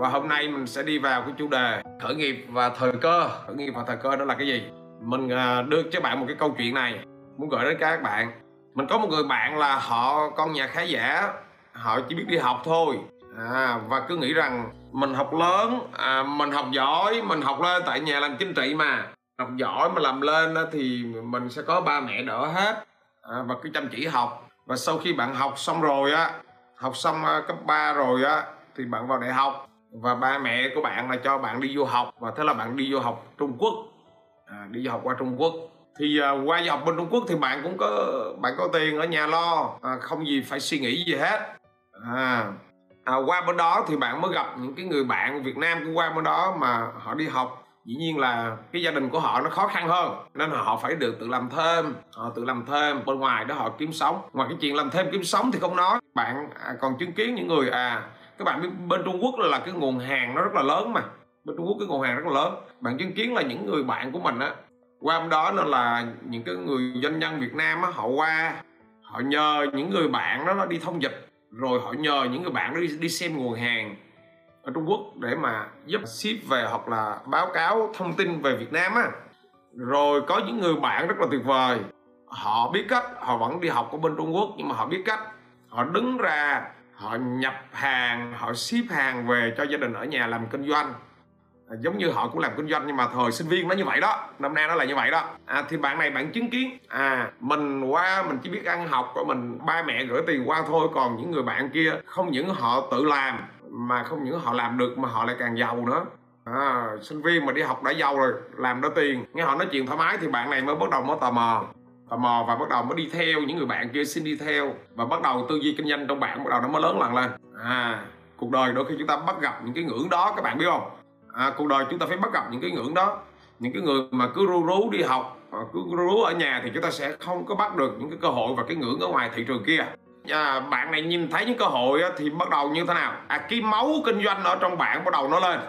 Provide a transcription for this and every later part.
và hôm nay mình sẽ đi vào cái chủ đề khởi nghiệp và thời cơ. Khởi nghiệp và thời cơ đó là cái gì? Mình à, đưa cho bạn một cái câu chuyện này muốn gửi đến các bạn. Mình có một người bạn là họ con nhà khá giả họ chỉ biết đi học thôi. À, và cứ nghĩ rằng mình học lớn à, mình học giỏi mình học lên tại nhà làm chính trị mà. Học giỏi mà làm lên thì mình sẽ có ba mẹ đỡ hết. À, và cứ chăm chỉ học. Và sau khi bạn học xong rồi á học xong à, cấp 3 rồi á thì bạn vào đại học và ba mẹ của bạn là cho bạn đi du học và thế là bạn đi du học Trung Quốc. À, đi du học qua Trung Quốc. Thì à, qua du học bên Trung Quốc thì bạn cũng có bạn có tiền ở nhà lo à, không gì phải suy nghĩ gì hết. À, à qua bên đó thì bạn mới gặp những cái người bạn Việt Nam cũng qua bên đó mà họ đi học. Dĩ nhiên là cái gia đình của họ nó khó khăn hơn nên họ phải được tự làm thêm họ tự làm thêm. Bên ngoài đó họ kiếm sống ngoài cái chuyện làm thêm kiếm sống thì không nói. Bạn à, còn chứng kiến những người à các bạn biết bên Trung Quốc là cái nguồn hàng nó rất là lớn mà. Bên Trung Quốc cái nguồn hàng rất là lớn. Bạn chứng kiến là những người bạn của mình á qua bên đó nên là những cái người doanh nhân Việt Nam á họ qua họ nhờ những người bạn đó đi thông dịch rồi họ nhờ những người bạn đó đi, đi xem nguồn hàng ở Trung Quốc để mà giúp ship về hoặc là báo cáo thông tin về Việt Nam á. Rồi có những người bạn rất là tuyệt vời. Họ biết cách họ vẫn đi học ở bên Trung Quốc nhưng mà họ biết cách. Họ đứng ra họ nhập hàng họ ship hàng về cho gia đình ở nhà làm kinh doanh. À, giống như họ cũng làm kinh doanh nhưng mà thời sinh viên nó như vậy đó. Năm nay nó là như vậy đó. À, thì bạn này bạn chứng kiến à mình qua mình chỉ biết ăn học của mình ba mẹ gửi tiền qua thôi còn những người bạn kia không những họ tự làm mà không những họ làm được mà họ lại càng giàu nữa. À, sinh viên mà đi học đã giàu rồi làm đó tiền. Nghe họ nói chuyện thoải mái thì bạn này mới bắt đầu mới tò mò tò mò và bắt đầu mới đi theo những người bạn kia xin đi theo. Và bắt đầu tư duy kinh doanh trong bạn bắt đầu nó mới lớn lần lên. À cuộc đời đôi khi chúng ta bắt gặp những cái ngưỡng đó các bạn biết không? À, cuộc đời chúng ta phải bắt gặp những cái ngưỡng đó. Những cái người mà cứ ru rú đi học à, cứ ru rú ở nhà thì chúng ta sẽ không có bắt được những cái cơ hội và cái ngưỡng ở ngoài thị trường kia. À, bạn này nhìn thấy những cơ hội thì bắt đầu như thế nào? À cái máu kinh doanh ở trong bạn bắt đầu nó lên.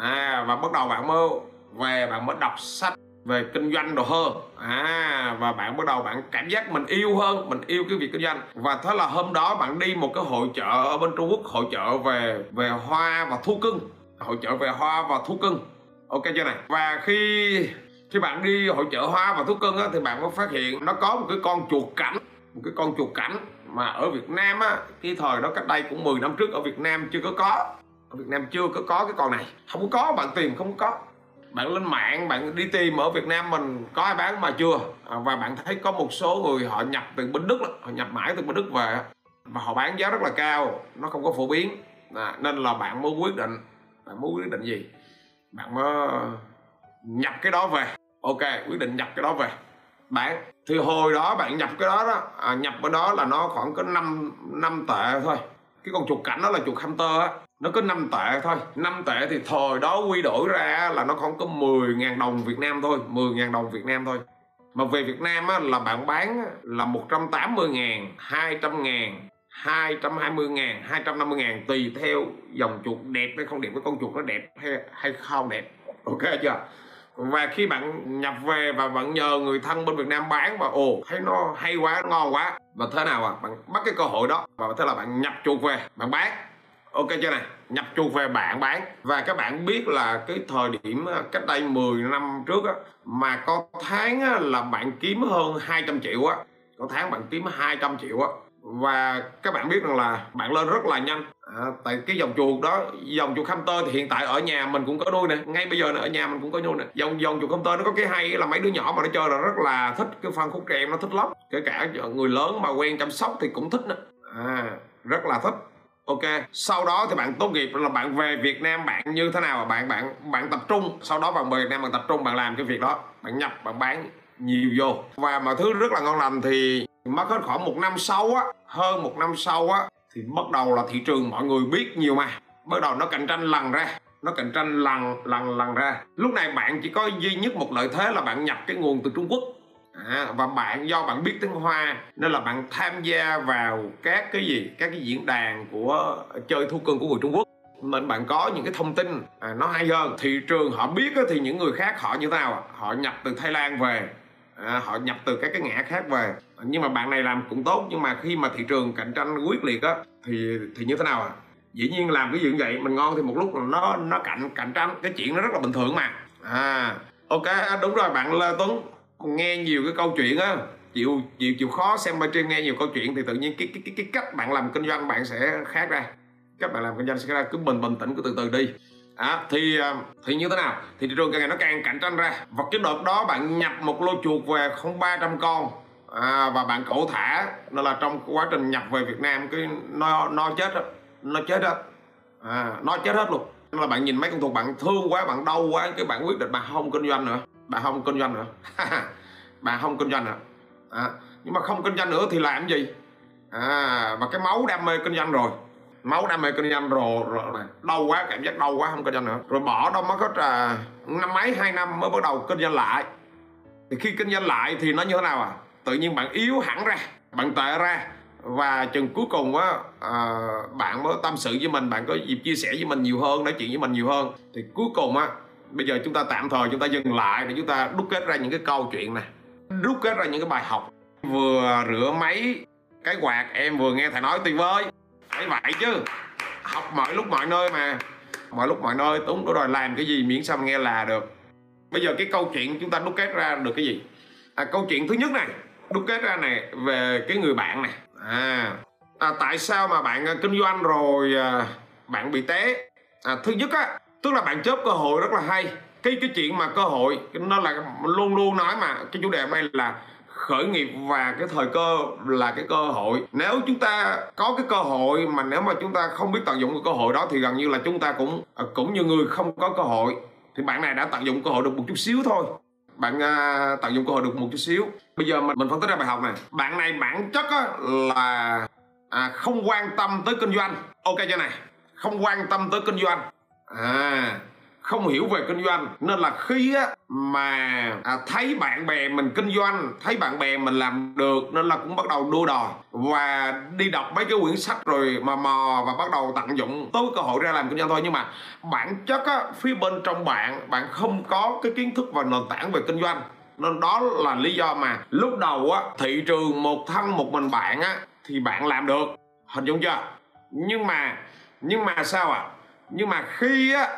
À và bắt đầu bạn mới về bạn mới đọc sách về kinh doanh đồ hơn à và bạn bắt đầu bạn cảm giác mình yêu hơn mình yêu cái việc kinh doanh. Và thế là hôm đó bạn đi một cái hội chợ ở bên Trung Quốc hội chợ về về hoa và thú cưng. Hội chợ về hoa và thú cưng. Ok chưa này? Và khi khi bạn đi hội chợ hoa và thú cưng á, thì bạn mới phát hiện nó có một cái con chuột cảnh. Một cái con chuột cảnh mà ở Việt Nam á cái thời đó cách đây cũng 10 năm trước ở Việt Nam chưa có có. Ở Việt Nam chưa có có cái con này. Không có bạn tìm không có bạn lên mạng bạn đi tìm ở Việt Nam mình có ai bán mà chưa? À, và bạn thấy có một số người họ nhập từ bên Đức họ nhập mãi từ bên Đức về và họ bán giá rất là cao nó không có phổ biến. À, nên là bạn mới quyết định bạn muốn quyết định gì? Bạn mới nhập cái đó về. Ok quyết định nhập cái đó về. Bán thì hồi đó bạn nhập cái đó đó à, nhập cái đó là nó khoảng có 5 năm tệ thôi cái con chuột cảnh đó là chuột hamster á. Nó có 5 tệ thôi. 5 tệ thì thời đó quy đổi ra là nó không có 10.000 đồng Việt Nam thôi. 10.000 đồng Việt Nam thôi. Mà về Việt Nam á, là bạn bán là 180 ngàn 200 ngàn 220 ngàn 250 ngàn tùy theo dòng chuột đẹp hay không đẹp. Với con chuột nó đẹp hay, hay không đẹp. Ok chưa? Và khi bạn nhập về và bạn nhờ người thân bên Việt Nam bán và ồ thấy nó hay quá ngon quá. Và thế nào à? Bạn bắt cái cơ hội đó và thế là bạn nhập chuột về bạn bán. Ok chưa này? Nhập chuột về bạn bán. Và các bạn biết là cái thời điểm à, cách đây 10 năm trước á mà có tháng á, là bạn kiếm hơn 200 triệu á. Có tháng bạn kiếm 200 triệu á và các bạn biết rằng là bạn lên rất là nhanh. À, tại cái dòng chuột đó dòng chuột hamster thì hiện tại ở nhà mình cũng có nuôi nè. Ngay bây giờ này, ở nhà mình cũng có nuôi nè. Dòng dòng chuột hamster nó có cái hay là mấy đứa nhỏ mà nó chơi là rất là thích cái phân khúc trẻ em nó thích lắm. Kể cả người lớn mà quen chăm sóc thì cũng thích nữa à rất là thích. Ok sau đó thì bạn tốt nghiệp là bạn về Việt Nam bạn như thế nào? Bạn bạn bạn tập trung. Sau đó bạn về Việt Nam bạn tập trung bạn làm cái việc đó. Bạn nhập bạn bán nhiều vô. Và mà thứ rất là ngon lành thì mất hết khoảng một năm sau á hơn một năm sau á thì bắt đầu là thị trường mọi người biết nhiều mà. Bắt đầu nó cạnh tranh lần ra nó cạnh tranh lần lần lần ra. Lúc này bạn chỉ có duy nhất một lợi thế là bạn nhập cái nguồn từ Trung Quốc. À, và bạn do bạn biết tiếng Hoa nên là bạn tham gia vào các cái gì các cái diễn đàn của chơi thu cưng của người Trung Quốc. Nên bạn có những cái thông tin à, nó hay hơn. Thị trường họ biết thì những người khác họ như thế nào họ nhập từ Thái Lan về à, họ nhập từ các cái ngã khác về. Nhưng mà bạn này làm cũng tốt nhưng mà khi mà thị trường cạnh tranh quyết liệt á thì thì như thế nào à dĩ nhiên làm cái gì như vậy mình ngon thì một lúc nó nó cạnh cạnh tranh. Cái chuyện nó rất là bình thường mà. À ok à, đúng rồi bạn Lê Tuấn nghe nhiều cái câu chuyện á chịu chịu chịu khó xem trên nghe nhiều câu chuyện thì tự nhiên cái cái cái, cái cách bạn làm kinh doanh bạn sẽ khác ra. Các bạn làm kinh doanh sẽ ra cứ bình bình tĩnh cứ từ từ đi à, thì ờ, thì như thế nào? Thì thị trường càng ngày nó càng cạnh tranh ra. Và cái đợt đó bạn nhập một lô chuột về không ba trăm con. À, và bạn cẩu thả nó là trong quá trình nhập về Việt Nam cái nó nó chết đó. nó chết đó à, nó chết hết luôn. Nên là bạn nhìn mấy con thuộc bạn thương quá bạn đau quá cái bạn quyết định bạn không kinh doanh nữa. Bạn không kinh doanh nữa. Bạn không kinh doanh nữa. À, nhưng mà không kinh doanh nữa thì làm gì? À, và cái máu đam mê kinh doanh rồi máu đam mê kinh doanh rồi, rồi đau quá cảm giác đau quá không kinh doanh nữa. Rồi bỏ đâu mất hết à, năm mấy hai năm mới bắt đầu kinh doanh lại. Thì khi kinh doanh lại thì nó như thế nào à? Tự nhiên bạn yếu hẳn ra bạn tệ ra. Và chừng cuối cùng á à, bạn mới tâm sự với mình bạn có dịp chia sẻ với mình nhiều hơn nói chuyện với mình nhiều hơn. Thì cuối cùng á bây giờ chúng ta tạm thời chúng ta dừng lại để chúng ta đúc kết ra những cái câu chuyện này đúc kết ra những cái bài học. Vừa rửa máy cái quạt em vừa nghe thầy nói tuyệt vời phải vậy chứ. Học mọi lúc mọi nơi mà. Mọi lúc mọi nơi tốn đúng rồi làm cái gì miễn sao nghe là được. Bây giờ cái câu chuyện chúng ta đúc kết ra được cái gì? À, câu chuyện thứ nhất này đúc kết ra này về cái người bạn này. À, à tại sao mà bạn à, kinh doanh rồi à, bạn bị té? À, thứ nhất á tức là bạn chớp cơ hội rất là hay. Cái cái chuyện mà cơ hội nó là luôn luôn nói mà cái chủ đề hôm nay là khởi nghiệp và cái thời cơ là cái cơ hội. Nếu chúng ta có cái cơ hội mà nếu mà chúng ta không biết tận dụng cái cơ hội đó thì gần như là chúng ta cũng à, cũng như người không có cơ hội thì bạn này đã tận dụng cơ hội được một chút xíu thôi. Bạn uh, tận dụng cơ hội được một chút xíu. Bây giờ mình mình phân tích ra bài học này. Bạn này bản chất á, là à, không quan tâm tới kinh doanh. Ok chưa này? Không quan tâm tới kinh doanh. À không hiểu về kinh doanh. Nên là khi á mà à, thấy bạn bè mình kinh doanh thấy bạn bè mình làm được nên là cũng bắt đầu đua đòi và đi đọc mấy cái quyển sách rồi mà mò và bắt đầu tận dụng tối cơ hội ra làm kinh doanh thôi. Nhưng mà bản chất á phía bên trong bạn bạn không có cái kiến thức và nền tảng về kinh doanh. Nên đó là lý do mà lúc đầu á thị trường một thân một mình bạn á thì bạn làm được. Hình dung chưa? Nhưng mà nhưng mà sao ạ? À? nhưng mà khi á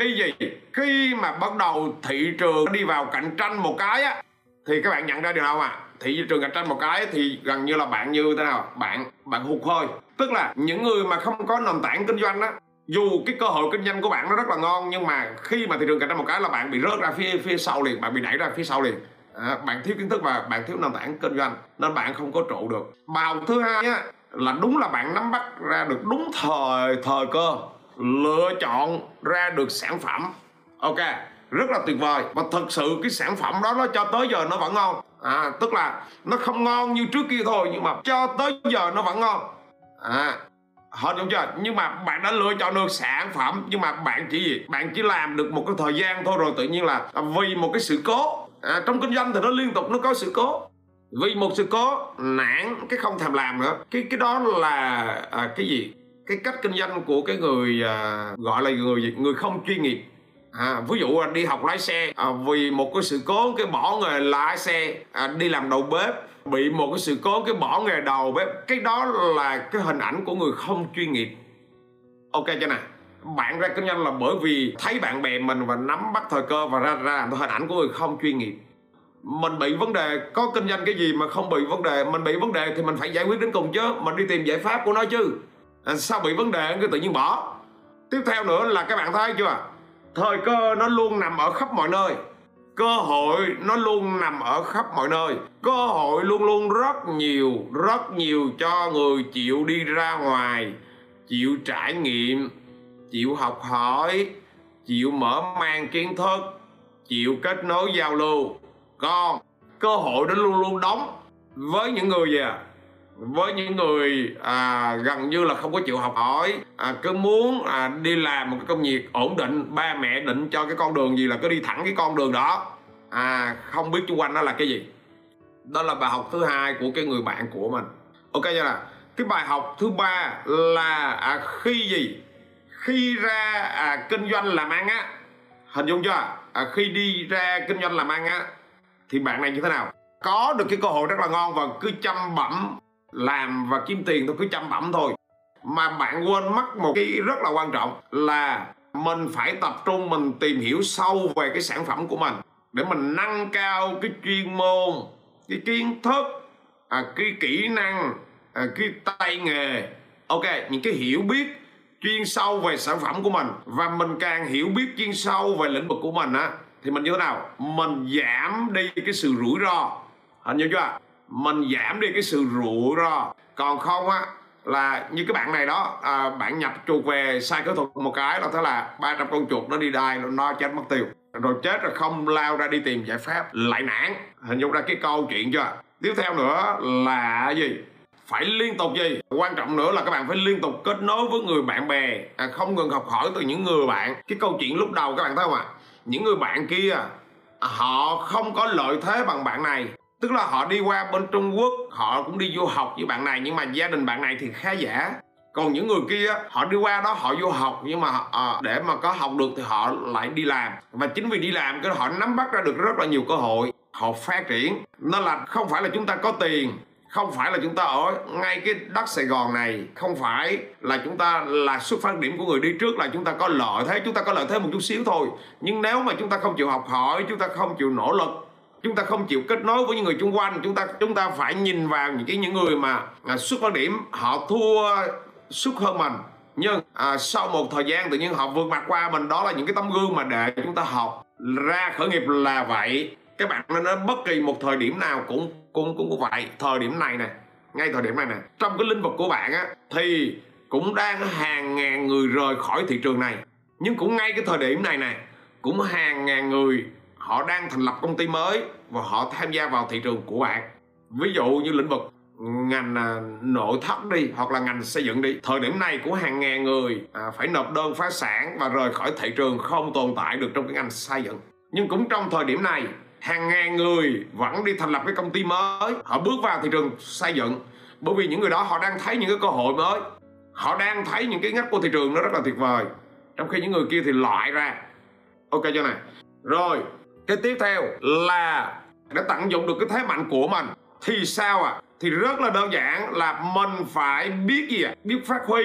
khi gì? Khi mà bắt đầu thị trường đi vào cạnh tranh một cái á thì các bạn nhận ra điều nào à thị trường cạnh tranh một cái thì gần như là bạn như thế nào? Bạn bạn hụt hơi. Tức là những người mà không có nền tảng kinh doanh á dù cái cơ hội kinh doanh của bạn nó rất là ngon nhưng mà khi mà thị trường cạnh tranh một cái là bạn bị rớt ra phía phía sau liền bạn bị đẩy ra phía sau liền. À, bạn thiếu kiến thức và bạn thiếu nền tảng kinh doanh nên bạn không có trụ được. Bài thứ hai á là đúng là bạn nắm bắt ra được đúng thời thời cơ lựa chọn ra được sản phẩm. Ok rất là tuyệt vời. Và thật sự cái sản phẩm đó nó cho tới giờ nó vẫn ngon. À tức là nó không ngon như trước kia thôi nhưng mà cho tới giờ nó vẫn ngon. À hết đúng chưa? Nhưng mà bạn đã lựa chọn được sản phẩm nhưng mà bạn chỉ gì? Bạn chỉ làm được một cái thời gian thôi rồi tự nhiên là vì một cái sự cố. À, trong kinh doanh thì nó liên tục nó có sự cố. Vì một sự cố nản cái không thèm làm nữa. Cái cái đó là à, cái gì? Cái cách kinh doanh của cái người à, gọi là người người không chuyên nghiệp. À, ví dụ à, đi học lái xe à, vì một cái sự cố cái bỏ nghề lái xe à, đi làm đầu bếp bị một cái sự cố cái bỏ nghề đầu bếp cái đó là cái hình ảnh của người không chuyên nghiệp. Ok chưa nè bạn ra kinh doanh là bởi vì thấy bạn bè mình và nắm bắt thời cơ và ra ra làm hình ảnh của người không chuyên nghiệp. Mình bị vấn đề có kinh doanh cái gì mà không bị vấn đề mình bị vấn đề thì mình phải giải quyết đến cùng chứ mình đi tìm giải pháp của nó chứ à, sao bị vấn đề cái tự nhiên bỏ? Tiếp theo nữa là các bạn thấy chưa? Thời cơ nó luôn nằm ở khắp mọi nơi. Cơ hội nó luôn nằm ở khắp mọi nơi. Cơ hội luôn luôn rất nhiều rất nhiều cho người chịu đi ra ngoài chịu trải nghiệm chịu học hỏi chịu mở mang kiến thức chịu kết nối giao lưu. Con cơ hội nó luôn luôn đóng với những người gì à với những người à, gần như là không có chịu học hỏi à, cứ muốn à, đi làm một cái công việc ổn định ba mẹ định cho cái con đường gì là cứ đi thẳng cái con đường đó. À không biết xung quanh đó là cái gì. Đó là bài học thứ hai của cái người bạn của mình. Ok chưa là cái bài học thứ ba là à, khi gì? Khi ra à, kinh doanh làm ăn á. Hình dung chưa? À, khi đi ra kinh doanh làm ăn á thì bạn này như thế nào? Có được cái cơ hội rất là ngon và cứ chăm bẩm làm và kiếm tiền tôi cứ chăm bẩm thôi. Mà bạn quên mất một cái rất là quan trọng là mình phải tập trung mình tìm hiểu sâu về cái sản phẩm của mình để mình nâng cao cái chuyên môn cái kiến thức à, cái kỹ năng à, cái tay nghề. Ok những cái hiểu biết chuyên sâu về sản phẩm của mình và mình càng hiểu biết chuyên sâu về lĩnh vực của mình á thì mình như thế nào? Mình giảm đi cái sự rủi ro. Hình như chưa mình giảm đi cái sự rủi ro còn không á là như cái bạn này đó à, bạn nhập chuột về sai kỹ thuật một cái là thế là 300 con chuột nó đi đai nó chết mất tiêu. Rồi chết rồi không lao ra đi tìm giải pháp lại nản. Hình dung ra cái câu chuyện chưa? Tiếp theo nữa là gì? Phải liên tục gì? Quan trọng nữa là các bạn phải liên tục kết nối với người bạn bè à, không ngừng học hỏi từ những người bạn. Cái câu chuyện lúc đầu các bạn thấy không ạ? Những người bạn kia à, họ không có lợi thế bằng bạn này tức là họ đi qua bên trung quốc họ cũng đi du học với bạn này nhưng mà gia đình bạn này thì khá giả. Còn những người kia họ đi qua đó họ du học nhưng mà à, để mà có học được thì họ lại đi làm. Và chính vì đi làm cái họ nắm bắt ra được rất là nhiều cơ hội. Họ phát triển. Nên là không phải là chúng ta có tiền không phải là chúng ta ở ngay cái đất Sài Gòn này không phải là chúng ta là xuất phát điểm của người đi trước là chúng ta có lợi thế chúng ta có lợi thế một chút xíu thôi. Nhưng nếu mà chúng ta không chịu học hỏi chúng ta không chịu nỗ lực chúng ta không chịu kết nối với những người xung quanh. Chúng ta chúng ta phải nhìn vào những cái những người mà à, xuất phát điểm họ thua xuất hơn mình. Nhưng à, sau một thời gian tự nhiên họ vượt mặt qua mình đó là những cái tấm gương mà để chúng ta học. Ra khởi nghiệp là vậy. Các bạn nên đến bất kỳ một thời điểm nào cũng cũng cũng cũng vậy. Thời điểm này nè ngay thời điểm này nè trong cái lĩnh vực của bạn á thì cũng đang hàng ngàn người rời khỏi thị trường này. Nhưng cũng ngay cái thời điểm này nè cũng hàng ngàn người họ đang thành lập công ty mới và họ tham gia vào thị trường của bạn. Ví dụ như lĩnh vực ngành à, nội thất đi hoặc là ngành xây dựng đi. Thời điểm này của hàng ngàn người à, phải nộp đơn phá sản và rời khỏi thị trường không tồn tại được trong cái ngành xây dựng. Nhưng cũng trong thời điểm này hàng ngàn người vẫn đi thành lập cái công ty mới. Họ bước vào thị trường xây dựng bởi vì những người đó họ đang thấy những cái cơ hội mới. Họ đang thấy những cái ngách của thị trường nó rất là tuyệt vời. Trong khi những người kia thì loại ra. Ok chưa này? Rồi cái tiếp theo là để tận dụng được cái thế mạnh của mình. Thì sao ạ? À? thì rất là đơn giản là mình phải biết gì ạ? À? biết phát huy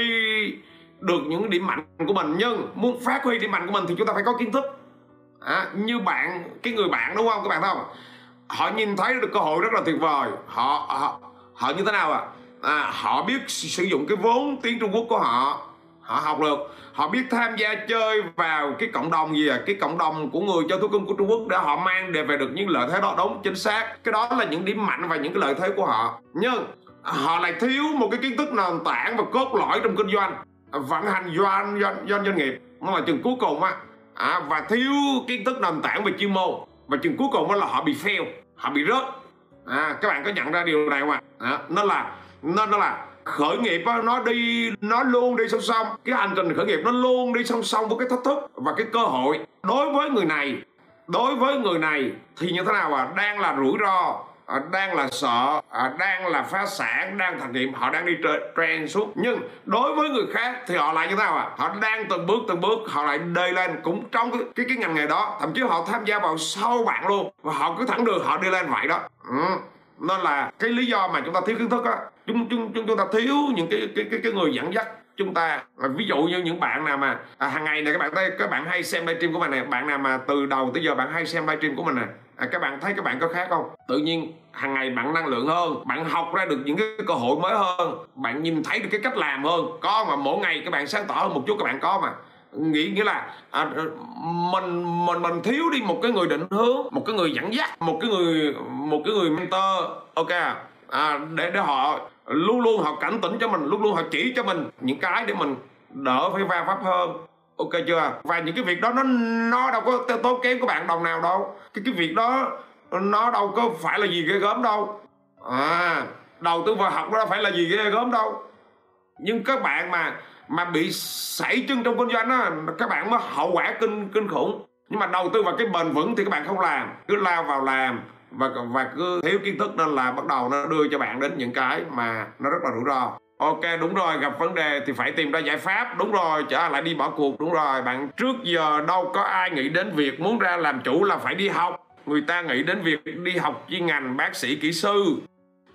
được những điểm mạnh của mình. Nhưng muốn phát huy điểm mạnh của mình thì chúng ta phải có kiến thức. À, như bạn cái người bạn đúng không? Các bạn thấy không? Họ nhìn thấy được cơ hội rất là tuyệt vời. Họ họ, họ như thế nào à? à họ biết sử dụng cái vốn tiếng trung quốc của họ họ học được. Họ biết tham gia chơi vào cái cộng đồng gì à? Cái cộng đồng của người cho thú cưng của trung quốc để họ mang đề về được những lợi thế đó. Đúng chính xác. Cái đó là những điểm mạnh và những cái lợi thế của họ. Nhưng họ lại thiếu một cái kiến thức nền tảng và cốt lõi trong kinh doanh. Vận hành doanh doanh doanh, doanh nghiệp. Nó là chừng cuối cùng á. À, và thiếu kiến thức nền tảng về chuyên môn. Và chừng cuối cùng đó là họ bị fail. Họ bị rớt. À, các bạn có nhận ra điều này không ạ? À, nó là nó, nó là khởi nghiệp á, nó đi nó luôn đi song song. Cái hành trình khởi nghiệp nó luôn đi song song với cái thách thức và cái cơ hội. Đối với người này đối với người này thì như thế nào à? Đang là rủi ro à, đang là sợ à, đang là phá sản đang thành nghiệm họ đang đi trend suốt. Nhưng đối với người khác thì họ lại như thế nào à? Họ đang từng bước từng bước họ lại đi lên cũng trong cái cái, cái ngành nghề đó. Thậm chí họ tham gia vào sâu bạn luôn và họ cứ thẳng đường họ đi lên vậy đó. Ừ nên là cái lý do mà chúng ta thiếu kiến thức á. Chúng chúng chúng chúng ta thiếu những cái cái cái, cái người dẫn dắt chúng ta. Ví dụ như những bạn nào mà à, hàng ngày này các bạn thấy các bạn hay xem livestream của mình này bạn nào mà từ đầu tới giờ bạn hay xem livestream của mình này à, các bạn thấy các bạn có khác không? Tự nhiên hàng ngày bạn năng lượng hơn bạn học ra được những cái cơ hội mới hơn bạn nhìn thấy được cái cách làm hơn. Có mà mỗi ngày các bạn sáng tỏ hơn một chút các bạn có mà nghĩ nghĩa là à, ờ, mình mình mình thiếu đi một cái người định hướng một cái người dẫn dắt một cái người một cái người mentor. Ok à? à, để để họ luôn luôn họ cảnh tỉnh cho mình luôn luôn họ chỉ cho mình những cái để mình đỡ phải va vấp hơn. Ok chưa? Và những cái việc đó nó nó đâu có tốn kém của bạn đồng nào đâu. Cái cái việc đó nó đâu có phải là gì ghê gớm đâu. À đầu tư vào học đó phải là gì ghê gớm đâu. Nhưng các bạn mà mà bị sảy chân trong kinh doanh á các bạn mới hậu quả kinh kinh khủng. Nhưng mà đầu tư vào cái bền vững thì các bạn không làm, cứ lao vào làm và và cứ thiếu kiến thức nên là bắt đầu nó đưa cho bạn đến những cái mà nó rất là rủi ro. Ok, đúng rồi, gặp vấn đề thì phải tìm ra giải pháp. Đúng rồi trở lại đi bỏ cuộc. Đúng rồi, bạn, trước giờ đâu có ai nghĩ đến việc muốn ra làm chủ là phải đi học. Người ta nghĩ đến việc đi học chuyên ngành bác sĩ kỹ sư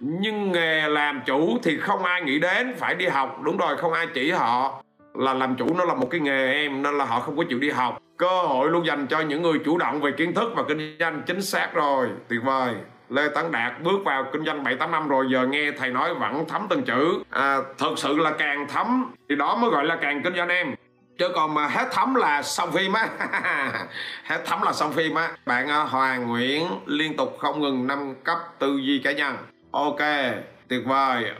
nhưng nghề làm chủ thì không ai nghĩ đến phải đi học đúng rồi không ai chỉ họ là làm chủ nó là một cái nghề em nên là họ không có chịu đi học cơ hội luôn dành cho những người chủ động về kiến thức và kinh doanh chính xác rồi tuyệt vời Lê Tấn Đạt bước vào kinh doanh 7 8 năm rồi giờ nghe thầy nói vẫn thấm từng chữ. À, thật sự là càng thấm thì đó mới gọi là càng kinh doanh em. Chứ còn mà hết thấm là xong phim á. hết thấm là xong phim á. Bạn à, Hoàng Nguyễn liên tục không ngừng nâng cấp tư duy cá nhân. Ok, tuyệt vời.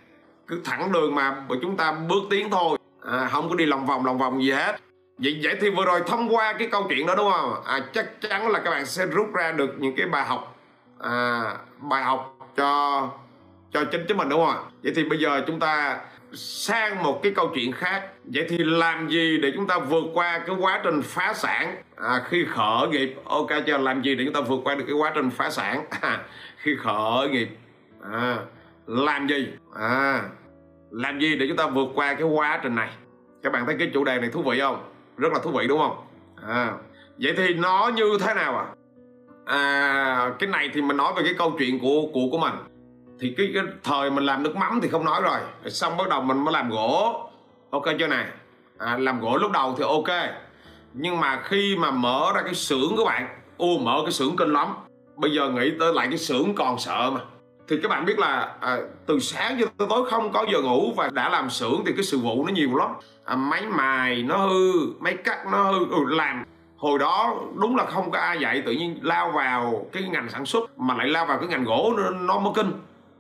Cứ thẳng đường mà chúng ta bước tiến thôi. À, không có đi lòng vòng lòng vòng gì hết. Vậy vậy thì vừa rồi thông qua cái câu chuyện đó đúng không? À, chắc chắn là các bạn sẽ rút ra được những cái bài học à, bài học cho cho chính chúng mình đúng không vậy thì bây giờ chúng ta sang một cái câu chuyện khác. Vậy thì làm gì để chúng ta vượt qua cái quá trình phá sản? À, khi khởi nghiệp. Ok cho làm gì để chúng ta vượt qua được cái quá trình phá sản? À, khi khởi nghiệp à, làm gì? À, làm gì để chúng ta vượt qua cái quá trình này? Các bạn thấy cái chủ đề này thú vị không? Rất là thú vị đúng không? À, vậy thì nó như thế nào à? À cái này thì mình nói về cái câu chuyện của của của mình. Thì cái, cái thời mình làm nước mắm thì không nói rồi. Xong bắt đầu mình mới làm gỗ. Ok chưa này à, làm gỗ lúc đầu thì ok. Nhưng mà khi mà mở ra cái xưởng các bạn ô mở cái xưởng kinh lắm. Bây giờ nghĩ tới lại cái xưởng còn sợ mà thì các bạn biết là à, từ sáng cho tới tối không có giờ ngủ và đã làm xưởng thì cái sự vụ nó nhiều lắm. À, máy mài nó hư máy cắt nó hư ừ, làm. Hồi đó đúng là không có ai dạy tự nhiên lao vào cái ngành sản xuất mà lại lao vào cái ngành gỗ nó, nó mới kinh.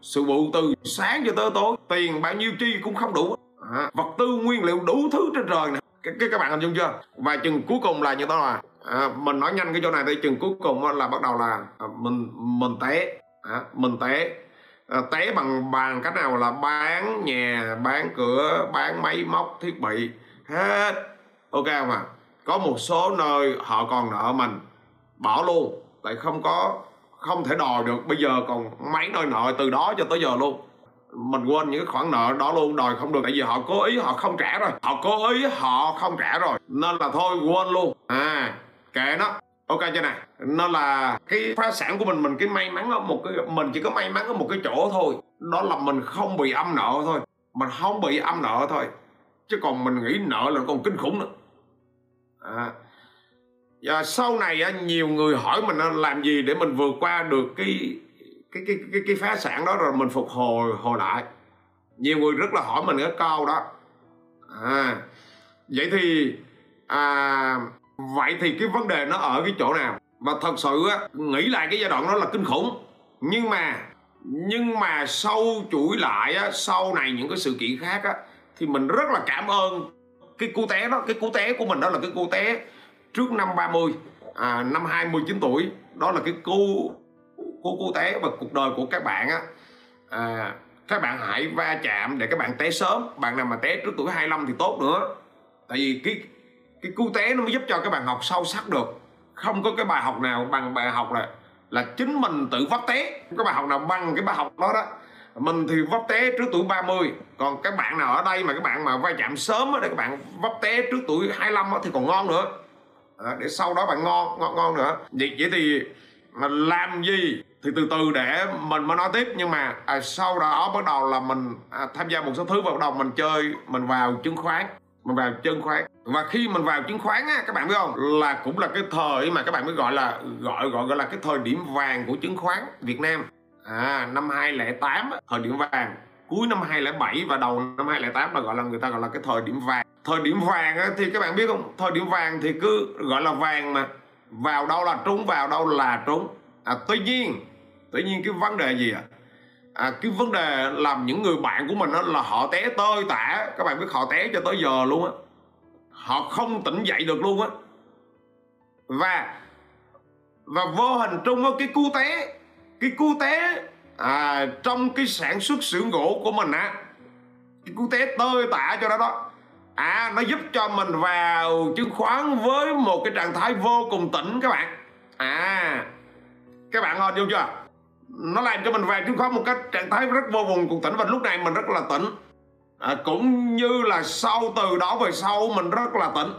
Sự vụ từ sáng cho tới tối tiền bao nhiêu chi cũng không đủ. À, vật tư nguyên liệu đủ thứ trên trời này cái, cái các bạn hình dung chưa? Và chừng cuối cùng là như đó là à, mình nói nhanh cái chỗ này thì chừng cuối cùng là bắt đầu là à, mình mình té à, mình té. À, té bằng bàn cách nào là bán nhà bán cửa bán máy móc thiết bị. Hết. Ok không ạ? Có một số nơi họ còn nợ mình. Bỏ luôn. Tại không có không thể đòi được. Bây giờ còn mấy nơi nợ từ đó cho tới giờ luôn. Mình quên những cái khoản nợ đó luôn. Đòi không được. Tại vì họ cố ý họ không trả rồi. Họ cố ý họ không trả rồi. Nên là thôi quên luôn. À kệ nó ok chưa nè. Nó là cái phá sản của mình mình cái may mắn ở một cái mình chỉ có may mắn ở một cái chỗ thôi. Đó là mình không bị âm nợ thôi. Mình không bị âm nợ thôi. Chứ còn mình nghĩ nợ là còn kinh khủng nữa. À. và sau này nhiều người hỏi mình làm gì để mình vượt qua được cái cái cái cái, cái phá sản đó rồi mình phục hồi hồi lại. Nhiều người rất là hỏi mình cái câu đó. À. Vậy thì à, vậy thì cái vấn đề nó ở cái chỗ nào? Và thật sự á, nghĩ lại cái giai đoạn đó là kinh khủng. Nhưng mà nhưng mà sau chuỗi lại á, sau này những cái sự kiện khác á, thì mình rất là cảm ơn cái cú té đó. Cái cú té của mình đó là cái cú té trước năm 30 à, năm 29 tuổi. Đó là cái cú cú cú té và cuộc đời của các bạn á. À, các bạn hãy va chạm để các bạn té sớm. Bạn nào mà té trước tuổi 25 thì tốt nữa. Tại vì cái cái cú té nó mới giúp cho các bạn học sâu sắc được. Không có cái bài học nào bằng bài học là là chính mình tự vấp té. Cái bài học nào bằng cái bài học đó đó. Mình thì vấp té trước tuổi 30 còn các bạn nào ở đây mà các bạn mà va chạm sớm để các bạn vấp té trước tuổi 25 thì còn ngon nữa. À, để sau đó bạn ngon ngon ngon nữa. Vậy vậy thì mà làm gì? Thì từ từ để mình mới nói tiếp. Nhưng mà à, sau đó bắt đầu là mình à, tham gia một số thứ và bắt đầu mình chơi mình vào chứng khoán mình vào chứng khoán và khi mình vào chứng khoán á các bạn biết không? Là cũng là cái thời mà các bạn mới gọi là gọi gọi gọi là cái thời điểm vàng của chứng khoán Việt Nam. À năm 2008 thời điểm vàng. Cuối năm 2007 và đầu năm 2008 là gọi là người ta gọi là cái thời điểm vàng. Thời điểm vàng á, thì các bạn biết không? Thời điểm vàng thì cứ gọi là vàng mà vào đâu là trúng vào đâu là trúng. À, tuy nhiên tuy nhiên cái vấn đề gì ạ? à? À, cái vấn đề làm những người bạn của mình đó là họ té tơi tả. Các bạn biết họ té cho tới giờ luôn á. Họ không tỉnh dậy được luôn á. Và và vô hình trung á cái cú té cái cú té à, trong cái sản xuất xưởng gỗ của mình á cái cú té tơi tả cho nó đó à nó giúp cho mình vào chứng khoán với một cái trạng thái vô cùng tỉnh các bạn. À các bạn hình dung chưa? Nó làm cho mình vào chứng khoán một cách trạng thái rất vô cùng cùng tỉnh. Và lúc này mình rất là tỉnh. À, cũng như là sau từ đó về sau mình rất là tỉnh.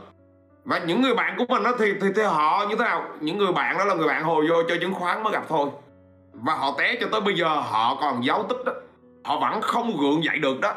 Và những người bạn của mình đó thì, thì thì họ như thế nào? Những người bạn đó là người bạn hồi vô chơi chứng khoán mới gặp thôi. Và họ té cho tới bây giờ họ còn giấu tích đó. Họ vẫn không gượng dậy được đó.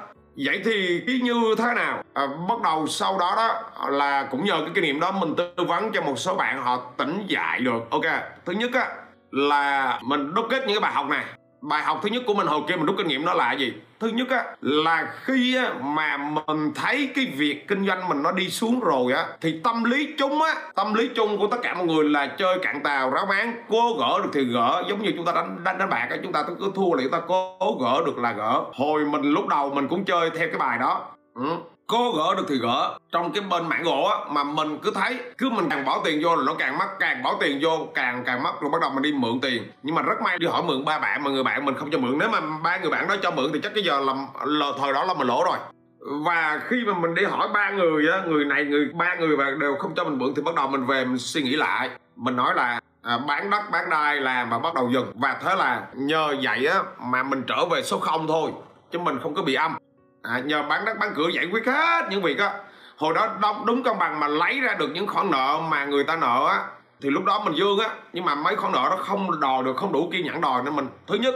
Vậy thì cái như thế nào? À, bắt đầu sau đó đó là cũng nhờ cái kinh nghiệm đó mình tư vấn cho một số bạn họ tỉnh dậy được. Ok thứ nhất á là mình đúc kết những cái bài học này. Bài học thứ nhất của mình hồi kia mình rút kinh nghiệm đó là gì? Thứ nhất á là khi á, mà mình thấy cái việc kinh doanh mình nó đi xuống rồi á thì tâm lý chung á tâm lý chung của tất cả mọi người là chơi cạn tàu ráo bán cố gỡ được thì gỡ. Giống như chúng ta đánh đánh đánh bạc á chúng ta cứ thua là chúng ta cố gỡ được là gỡ. Hồi mình lúc đầu mình cũng chơi theo cái bài đó. Ừ cố gỡ được thì gỡ. Trong cái bên mảng gỗ á mà mình cứ thấy cứ mình càng bỏ tiền vô là nó càng mất càng bỏ tiền vô càng càng mất rồi bắt đầu mình đi mượn tiền. Nhưng mà rất may đi hỏi mượn ba bạn mà người bạn mình không cho mượn. Nếu mà ba người bạn đó cho mượn thì chắc cái giờ là, là thời đó là mình lỗ rồi. Và khi mà mình đi hỏi ba người á người này người ba người và đều không cho mình mượn thì bắt đầu mình về mình suy nghĩ lại. Mình nói là à, bán đất bán đai làm và bắt đầu dừng. Và thế là nhờ vậy á mà mình trở về số không thôi chứ mình không có bị âm à, nhờ bán đất bán cửa giải quyết hết những việc á. Hồi đó đúng, đúng công bằng mà lấy ra được những khoản nợ mà người ta nợ á thì lúc đó mình dương á. Nhưng mà mấy khoản nợ đó không đòi được không đủ kiên nhẫn đòi nên mình. Thứ nhất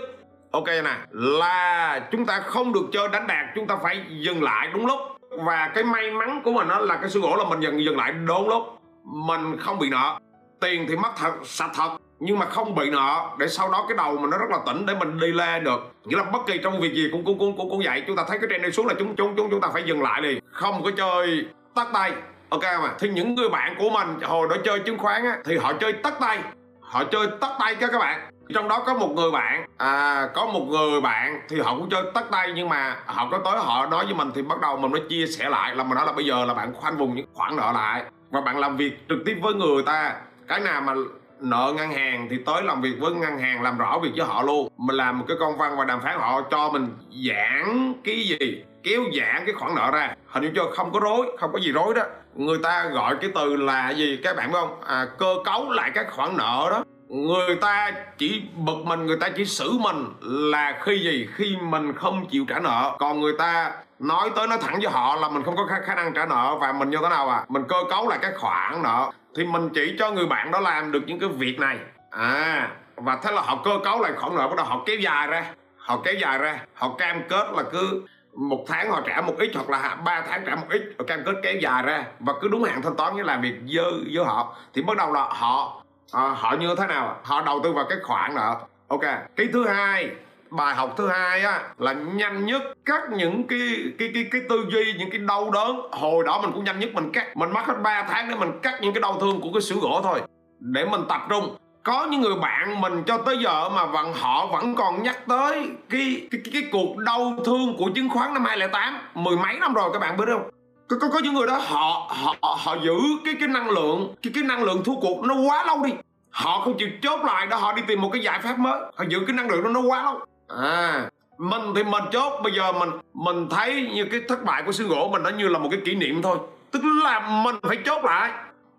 ok nè là chúng ta không được chơi đánh đạt chúng ta phải dừng lại đúng lúc. Và cái may mắn của mình đó là cái xương gỗ là mình dừng dừng lại đúng lúc. Mình không bị nợ. Tiền thì mất thật sạch thật nhưng mà không bị nợ để sau đó cái đầu mình nó rất là tỉnh để mình đi le được. Nghĩa là bất kỳ trong việc gì cũng cũng cũng cũng, cũng vậy. Chúng ta thấy cái trend đi xuống là chúng chúng chúng chúng ta phải dừng lại đi. Không có chơi tắt tay. Ok mà thì những người bạn của mình hồi đó chơi chứng khoán á thì họ chơi tắt tay. Họ chơi tắt tay cho các bạn. Trong đó có một người bạn à, có một người bạn thì họ cũng chơi tắt tay nhưng mà họ có tới họ nói với mình thì bắt đầu mình mới chia sẻ lại là mình nói là bây giờ là bạn khoanh vùng những khoản nợ lại. Và bạn làm việc trực tiếp với người ta. Cái nào mà nợ ngân hàng thì tới làm việc với ngân hàng làm rõ việc với họ luôn. Mình làm một cái công văn và đàm phán họ cho mình giãn cái gì kéo giãn cái khoản nợ ra. Hình như cho không có rối không có gì rối đó. Người ta gọi cái từ là gì các bạn biết không? À, cơ cấu lại các khoản nợ đó. Người ta chỉ bực mình người ta chỉ xử mình là khi gì? Khi mình không chịu trả nợ. Còn người ta nói tới nói thẳng với họ là mình không có khả năng trả nợ và mình như thế nào à? Mình cơ cấu lại các khoản nợ thì mình chỉ cho người bạn đó làm được những cái việc này. À và thế là họ cơ cấu lại khoản nợ bắt đầu họ kéo dài ra. Họ kéo dài ra. Họ cam kết là cứ một tháng họ trả một ít hoặc là ba tháng trả một ít. Họ cam kết kéo dài ra. Và cứ đúng hạn thanh toán với làm việc dơ với họ. Thì bắt đầu là họ à, họ như thế nào? Họ đầu tư vào cái khoản nợ. Ok. Cái thứ hai bài học thứ hai á là nhanh nhất cắt những cái cái cái cái tư duy những cái đau đớn. Hồi đó mình cũng nhanh nhất mình cắt. Mình mất hết 3 tháng để mình cắt những cái đau thương của cái sữa gỗ thôi. Để mình tập trung. Có những người bạn mình cho tới giờ mà vẫn họ vẫn còn nhắc tới cái cái, cái, cái cuộc đau thương của chứng khoán năm 2008 mười mấy năm rồi các bạn biết không? Có, có, có những người đó họ họ họ giữ cái cái năng lượng cái cái năng lượng thua cuộc nó quá lâu đi. Họ không chịu chốt lại đó họ đi tìm một cái giải pháp mới. Họ giữ cái năng lượng đó nó quá lâu à mình thì mình chốt. Bây giờ mình mình thấy như cái thất bại của xương gỗ mình nó như là một cái kỷ niệm thôi. Tức là mình phải chốt lại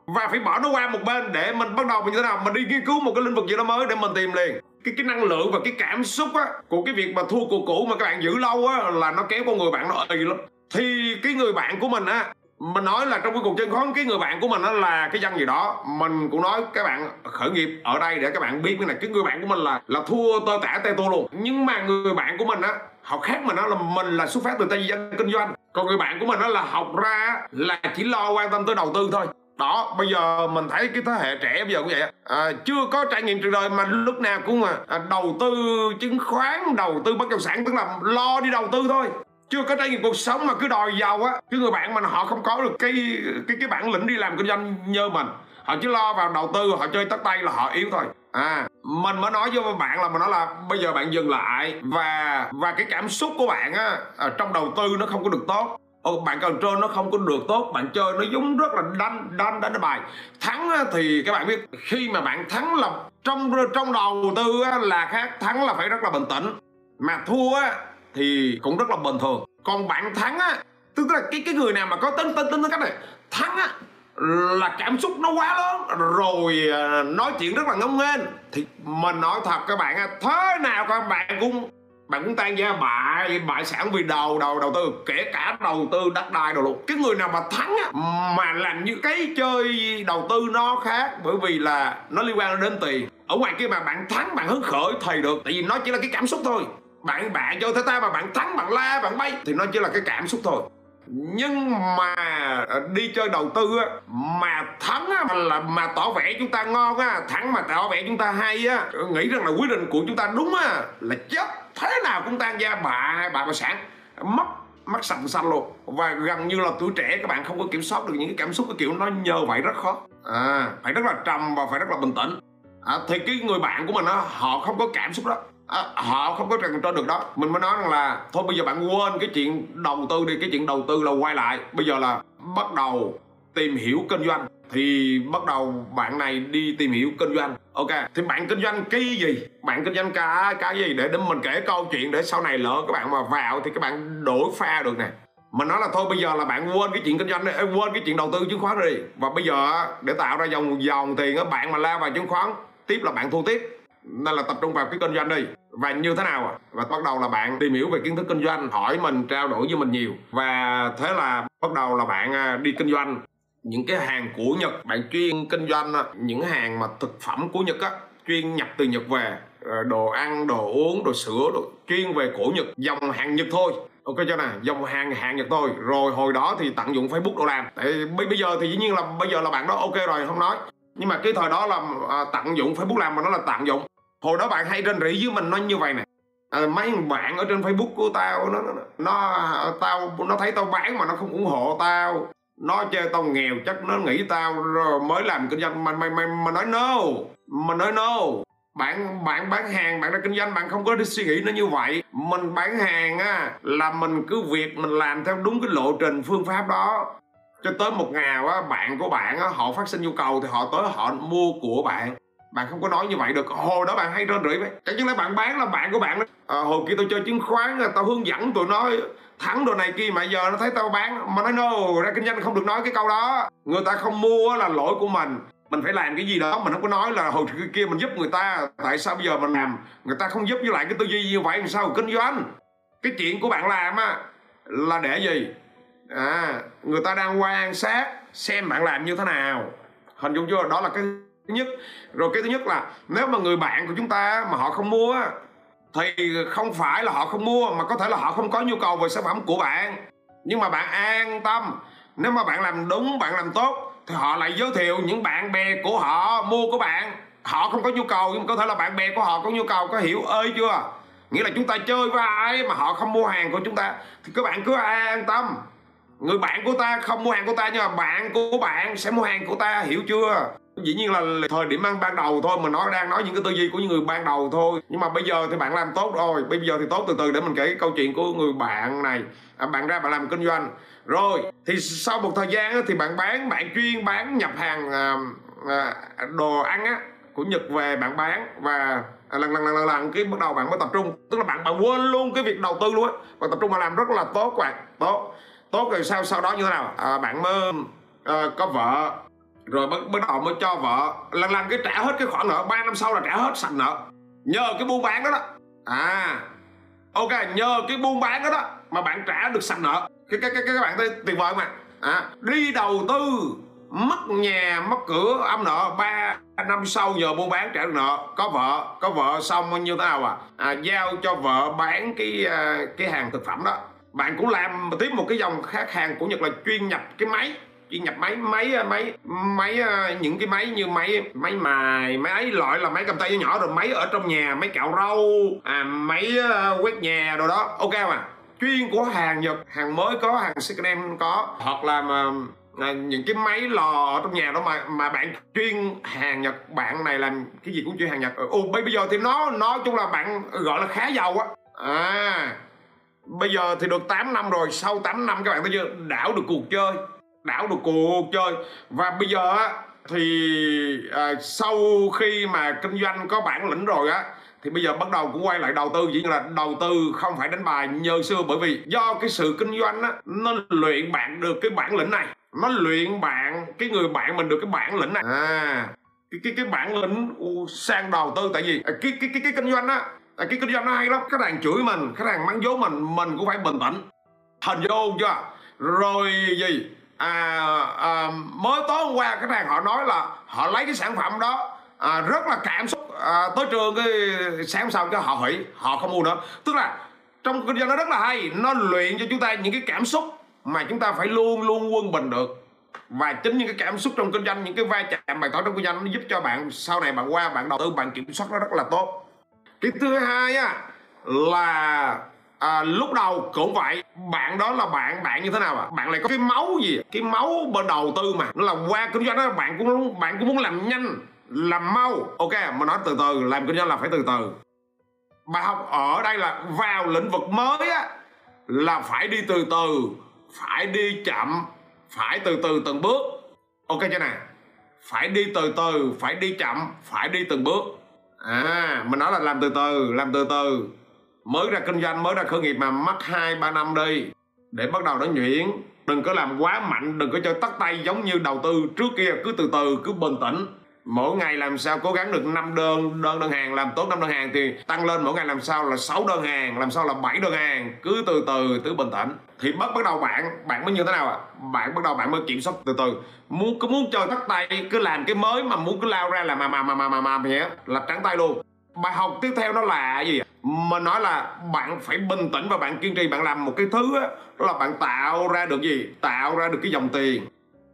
và phải bỏ nó qua một bên để mình bắt đầu mình như thế nào? Mình đi nghiên cứu một cái lĩnh vực gì đó mới để mình tìm liền. Cái cái năng lượng và cái cảm xúc á, của cái việc mà thua cuộc cũ mà các bạn giữ lâu á là nó kéo con người bạn nó ì lắm. Thì cái người bạn của mình á mình nói là trong cái cuộc chơi khoán cái người bạn của mình đó là cái dân gì đó mình cũng nói các bạn khởi nghiệp ở đây để các bạn biết cái này. Cái người bạn của mình là là thua tơ tả tê tô luôn. Nhưng mà người bạn của mình á họ khác mình đó là mình là xuất phát từ tay dân kinh doanh. Còn người bạn của mình đó là học ra là chỉ lo quan tâm tới đầu tư thôi. Đó bây giờ mình thấy cái thế hệ trẻ bây giờ cũng vậy à, chưa có trải nghiệm trường đời mà lúc nào cũng mà à, đầu tư chứng khoán đầu tư bất động sản tức là lo đi đầu tư thôi chưa có trải nghiệm cuộc sống mà cứ đòi giàu á cái người bạn mà họ không có được cái cái cái bản lĩnh đi làm kinh doanh như mình. Họ chỉ lo vào đầu tư họ chơi tất tay là họ yếu thôi. À mình mới nói với bạn là mình nói là bây giờ bạn dừng lại và và cái cảm xúc của bạn á à, trong đầu tư nó không có được tốt. Ồ, bạn cần trơn nó không có được tốt bạn chơi nó giống rất là đanh đanh đánh bài. Thắng á, thì các bạn biết khi mà bạn thắng là trong trong đầu tư á, là khác thắng là phải rất là bình tĩnh. Mà thua á, thì cũng rất là bình thường. Còn bạn thắng á tức là cái cái người nào mà có tính tính tính cách này thắng á là cảm xúc nó quá lớn rồi à, nói chuyện rất là ngông nghênh. Thì mình nói thật các bạn á thế nào các bạn cũng bạn cũng tan gia bại bại sản vì đầu đầu đầu tư kể cả đầu tư đất đai đồ luôn cái người nào mà thắng á, mà làm như cái chơi đầu tư nó khác bởi vì là nó liên quan đến tiền. Ở ngoài kia mà bạn thắng bạn hứng khởi thì được. Tại vì nó chỉ là cái cảm xúc thôi bạn bạn chơi thế ta mà bạn thắng bạn la bạn bay. Thì nó chỉ là cái cảm xúc thôi. Nhưng mà ờ, đi chơi đầu tư á mà thắng á là mà tỏ vẻ chúng ta ngon á thắng mà tỏ vẻ chúng ta hay á nghĩ rằng là quyết định của chúng ta đúng á là chết. Thế nào cũng tan gia bà bà bà sản mất mắt sạch xanh luôn. Và gần như là tuổi trẻ các bạn không có kiểm soát được những cái cảm xúc cái kiểu nó nhờ vậy rất khó. À phải rất là trầm và phải rất là bình tĩnh. À, thì cái người bạn của mình á họ không có cảm xúc đó à, họ không có trần cho được đó. Mình mới nói rằng là thôi bây giờ bạn quên cái chuyện đầu tư đi cái chuyện đầu tư là quay lại. Bây giờ là bắt đầu tìm hiểu kinh doanh. Thì bắt đầu bạn này đi tìm hiểu kinh doanh. Ok thì bạn kinh doanh cái gì? Bạn kinh doanh cả cái gì? Để để mình kể câu chuyện để sau này lỡ các bạn mà vào thì các bạn đổi pha được nè. Mình nói là thôi bây giờ là bạn quên cái chuyện kinh doanh eh, quên cái chuyện đầu tư chứng khoán đi. Và bây giờ để tạo ra dòng dòng tiền á bạn mà la vào chứng khoán tiếp là bạn thua tiếp nên là tập trung vào cái kinh doanh đi. Và như thế nào à? và bắt đầu là bạn tìm hiểu về kiến thức kinh doanh hỏi mình trao đổi với mình nhiều. Và thế là bắt đầu là bạn à, đi kinh doanh. Những cái hàng của nhật bạn chuyên kinh doanh những hàng mà thực phẩm của nhật á chuyên nhập từ nhật về ờ, đồ ăn đồ uống đồ sữa đồ chuyên về cổ nhật dòng hàng nhật thôi. Ok cho nè? Dòng hàng hàng nhật thôi. Rồi hồi đó thì tận dụng facebook đồ làm. Tại bây giờ thì dĩ nhiên là bây giờ là bạn đó ok rồi không nói. Nhưng mà cái thời đó là à, tận dụng facebook làm mà nó là tận dụng hồi đó bạn hay trên rỉ với mình nó như vậy nè. À, mấy bạn ở trên facebook của tao nó, nó nó tao nó thấy tao bán mà nó không ủng hộ tao. Nó chơi tao nghèo chắc nó nghĩ tao rồi mới làm kinh doanh. Mà mày mày mà nói no mà nói no. Bạn bạn bán hàng bạn ra kinh doanh bạn không có đi suy nghĩ nó như vậy. Mình bán hàng á là mình cứ việc mình làm theo đúng cái lộ trình phương pháp đó. Cho tới một ngày á bạn của bạn á họ phát sinh nhu cầu thì họ tới họ mua của bạn bạn không có nói như vậy được. Hồi đó bạn hay rên rỉ vậy. Chẳng lẽ bạn bán là bạn của bạn đó. Ờ, à, hồi kia tôi chơi chứng khoán ờ, tao hướng dẫn tụi nó thắng đồ này kia mà giờ nó thấy tao bán mà nói no ra kinh doanh không được nói cái câu đó. Người ta không mua là lỗi của mình. Mình phải làm cái gì đó mình không có nói là hồi kia mình giúp người ta. Tại sao bây giờ mình làm? Người ta không giúp với lại cái tư duy như vậy làm sao kinh doanh? Cái chuyện của bạn làm á là để gì? À người ta đang quan sát xem bạn làm như thế nào. Hình dung chưa? Đó là cái thứ nhất, rồi cái thứ nhất là nếu mà người bạn của chúng ta mà họ không mua thì không phải là họ không mua, mà có thể là họ không có nhu cầu về sản phẩm của bạn. Nhưng mà bạn an tâm, nếu mà bạn làm đúng, bạn làm tốt, thì họ lại giới thiệu những bạn bè của họ, mua của bạn. Họ không có nhu cầu, nhưng mà có thể là bạn bè của họ có nhu cầu, có hiểu ơi chưa? Nghĩa là chúng ta chơi với ai mà họ không mua hàng của chúng ta, thì các bạn cứ an tâm. Người bạn của ta không mua hàng của ta, nhưng mà bạn của bạn sẽ mua hàng của ta, hiểu chưa? Dĩ nhiên là thời điểm ban đầu thôi mình nói đang nói những cái tư duy của những người ban đầu thôi. Nhưng mà bây giờ thì bạn làm tốt rồi. Bây giờ thì tốt từ từ để mình kể cái câu chuyện của người bạn này. À, bạn ra bạn làm kinh doanh. Rồi thì sau một thời gian thì bạn bán bạn chuyên bán nhập hàng à, à, đồ ăn á của nhật về bạn bán và à, lần lần lần lần lần cái bắt đầu bạn mới tập trung. Tức là bạn bạn quên luôn cái việc đầu tư luôn á. Bạn tập trung mà làm rất là tốt bạn. Tốt. Tốt rồi sau sau đó như thế nào? À, bạn mới à, có vợ rồi bắt, bắt đầu mới cho vợ. Lần lần cái trả hết cái khoản nợ 3 năm sau là trả hết sạch nợ. Nhờ cái buôn bán đó đó. À ok nhờ cái buôn bán đó đó mà bạn trả được sạch nợ. Cái cái cái các bạn thấy tuyệt vời mà. À, đi đầu tư mất nhà mất cửa âm nợ ba năm sau giờ buôn bán trả được nợ. Có vợ có vợ xong bao nhiêu tao à, à giao cho vợ bán cái à, cái hàng thực phẩm đó. Bạn cũng làm tiếp một cái dòng khách hàng của nhật là chuyên nhập cái máy chuyên nhập máy máy máy máy ờ, những cái máy như máy máy mài máy ấy loại là máy cầm tay nhỏ rồi máy ở trong nhà máy cạo râu à máy ờ, quét nhà đồ đó. Ok mà chuyên của hàng nhật hàng mới có hàng second hand có. Hoặc là mà à, những cái máy lò ở trong nhà đó mà mà bạn chuyên hàng nhật bạn này làm cái gì cũng chuyên hàng nhật. Ừ, Ồ bây giờ thì nó nói chung là bạn gọi là khá giàu á. À bây giờ thì được 8 năm rồi sau 8 năm các bạn thấy chưa? Đảo được cuộc chơi đảo được cuộc chơi. Và bây giờ á thì à, sau khi mà kinh doanh có bản lĩnh rồi á thì bây giờ bắt đầu cũng quay lại đầu tư chỉ là đầu tư không phải đánh bài như xưa. Bởi vì do cái sự kinh doanh á nó luyện bạn được cái bản lĩnh này. Nó luyện bạn cái người bạn mình được cái bản lĩnh này. À cái cái cái bản lĩnh sang đầu tư. Tại vì à, cái cái cái cái kinh doanh á à, cái kinh doanh nó hay lắm. Khách hàng chửi mình khách hàng mắng dố mình mình cũng phải bình tĩnh. Hình vô chưa? Rồi gì? À, à, mới tối hôm qua cái này họ nói là họ lấy cái sản phẩm đó à, rất là cảm xúc à, tới trường cái sáng sau cái họ hủy họ không mua nữa. Tức là trong kinh doanh nó rất là hay nó luyện cho chúng ta những cái cảm xúc mà chúng ta phải luôn luôn quân bình được. Và chính những cái cảm xúc trong kinh doanh những cái va chạm bài tỏ trong kinh doanh nó giúp cho bạn sau này bạn qua bạn đầu tư bạn kiểm soát nó rất là tốt. Cái thứ hai á là à, lúc đầu cũng vậy. Bạn đó là bạn bạn như thế nào ạ? À? bạn lại có cái máu gì? Cái máu bên đầu tư mà. Nó là qua kinh doanh đó bạn cũng bạn cũng muốn làm nhanh làm mau. Ok mà nói từ từ làm kinh doanh là phải từ từ. Bài học ở đây là vào lĩnh vực mới á là phải đi từ từ phải đi chậm phải từ từ từng bước. Ok chưa nè? Phải đi từ từ phải đi chậm phải đi từng bước. À mình nói là làm từ từ làm từ từ mới ra kinh doanh mới ra khởi nghiệp mà mất hai ba năm đi để bắt đầu nó nhuyễn đừng có làm quá mạnh đừng có chơi tắt tay giống như đầu tư trước kia cứ từ từ cứ bình tĩnh mỗi ngày làm sao cố gắng được 5 đơn đơn đơn hàng làm tốt năm đơn hàng thì tăng lên mỗi ngày làm sao là 6 đơn hàng làm sao là 7 đơn hàng cứ từ từ cứ bình tĩnh thì bắt bắt đầu bạn bạn mới như thế nào ạ à? bạn bắt đầu bạn mới kiểm soát từ từ muốn cứ muốn chơi tắt tay cứ làm cái mới mà muốn cứ lao ra là mà mà mà mà mà mà mà là trắng tay luôn bài học tiếp theo đó là gì mình nói là bạn phải bình tĩnh và bạn kiên trì bạn làm một cái thứ đó, đó là bạn tạo ra được gì? Tạo ra được cái dòng tiền.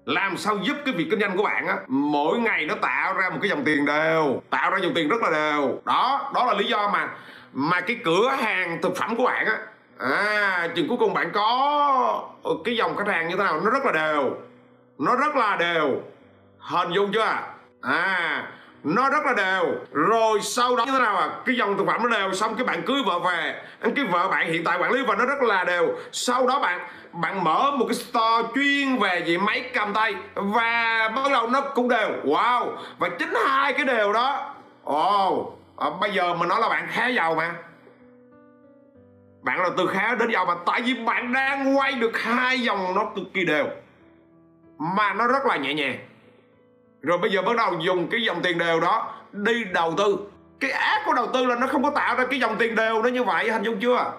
Làm sao giúp cái việc kinh doanh của bạn á mỗi ngày nó tạo ra một cái dòng tiền đều tạo ra dòng tiền rất là đều. Đó đó là lý do mà mà cái cửa hàng thực phẩm của bạn á à chừng cuối cùng bạn có cái dòng khách hàng như thế nào nó rất là đều. Nó rất là đều. Hình dung chưa? À nó rất là đều. Rồi sau đó như thế nào à cái dòng thực phẩm nó đều xong cái bạn cưới vợ về. Cái vợ bạn hiện tại quản lý và nó rất là đều. Sau đó bạn bạn mở một cái store chuyên về về máy cầm tay. Và bắt đầu nó cũng đều. Wow. Và chính hai cái đều đó. Ồ. Oh, à, bây giờ mình nói là bạn khá giàu mà. Bạn là từ khá đến giàu mà tại vì bạn đang quay được hai dòng nó cực kỳ đều. Mà nó rất là nhẹ nhàng rồi bây giờ bắt đầu dùng cái dòng tiền đều đó đi đầu tư. Cái ác của đầu tư là nó không có tạo ra cái dòng tiền đều nó như vậy hình dung chưa?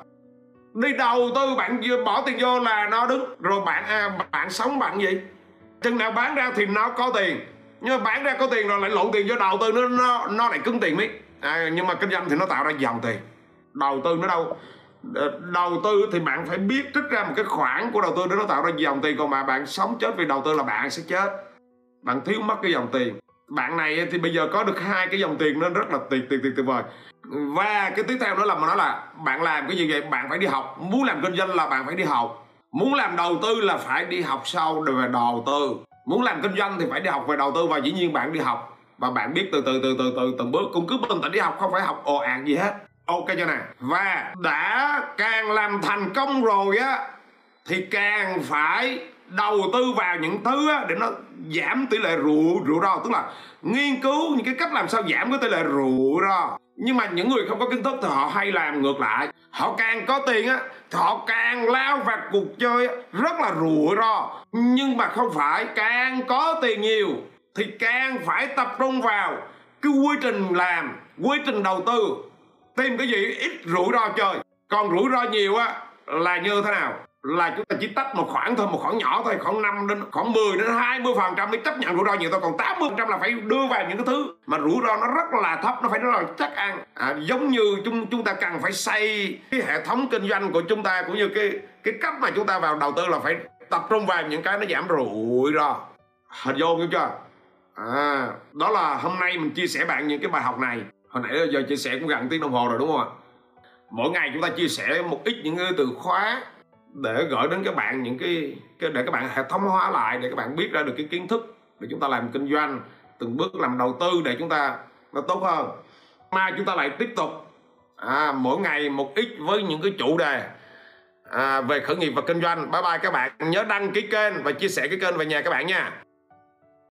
Đi đầu tư bạn bỏ tiền vô là nó đứng. Rồi bạn à, bạn sống bạn gì? Chừng nào bán ra thì nó có tiền. Nhưng mà bán ra có tiền rồi lại lộn tiền vô đầu tư nó nó nó lại cứng tiền mấy à, nhưng mà kinh doanh thì nó tạo ra dòng tiền. Đầu tư nó đâu? Ờ, đầu tư thì bạn phải biết trích ra một cái khoản của đầu tư để nó tạo ra dòng tiền. Còn mà bạn sống chết vì đầu tư là bạn sẽ chết bạn thiếu mất cái dòng tiền. Bạn này thì bây giờ có được hai cái dòng tiền nên rất là tuyệt tuyệt tuyệt tuyệt vời. Và cái tiếp theo đó là mà nói là bạn làm cái gì vậy? Bạn phải đi học. Muốn làm kinh doanh là bạn phải đi học. Muốn làm đầu tư là phải đi học sau về đầu tư. Muốn làm kinh doanh thì phải đi học về đầu tư và dĩ nhiên bạn đi học. Và bạn biết từ từ từ từ từ, từng bước cũng cứ bình tĩnh đi học, không phải học ồ ạt gì hết. Ok cho nè và đã càng làm thành công rồi á, thì càng phải đầu tư vào những thứ để nó giảm tỷ lệ rủi rủi ro. Tức là nghiên cứu những cái cách làm sao giảm cái tỷ lệ rủi ro. Nhưng mà những người không có kiến thức thì họ hay làm ngược lại. Họ càng có tiền á, thì họ càng lao vào cuộc chơi rất là rủi ro. Nhưng mà không phải, càng có tiền nhiều thì càng phải tập trung vào cái quy trình làm, quy trình đầu tư. Tìm cái gì? Ít rủi ro chơi. Còn rủi ro nhiều á, là như thế nào? Là chúng ta chỉ tách một khoảng thôi một khoảng nhỏ thôi khoảng 5 đến khoảng 10 đến 20 phần trăm mới chấp nhận rủi ro nhiều thôi còn 80 phần trăm là phải đưa vào những cái thứ mà rủi ro nó rất là thấp nó phải rất là chắc ăn. À, giống như chúng chúng ta cần phải xây cái hệ thống kinh doanh của chúng ta cũng như cái cái cách mà chúng ta vào đầu tư là phải tập trung vào những cái nó giảm rủi ro. Hình vô hiểu chưa? À đó là hôm nay mình chia sẻ bạn những cái bài học này. Hồi nãy giờ chia sẻ cũng gần tiếng đồng hồ rồi đúng không ạ? Mỗi ngày chúng ta chia sẻ một ít những cái từ khóa để gửi đến các bạn những cái, cái để các bạn hệ thống hóa lại để các bạn biết ra được cái kiến thức để chúng ta làm kinh doanh từng bước làm đầu tư để chúng ta nó tốt hơn. Mai chúng ta lại tiếp tục à, mỗi ngày một ít với những cái chủ đề à, về khởi nghiệp và kinh doanh. Bye bye các bạn. Nhớ đăng ký kênh và chia sẻ cái kênh về nhà các bạn nha.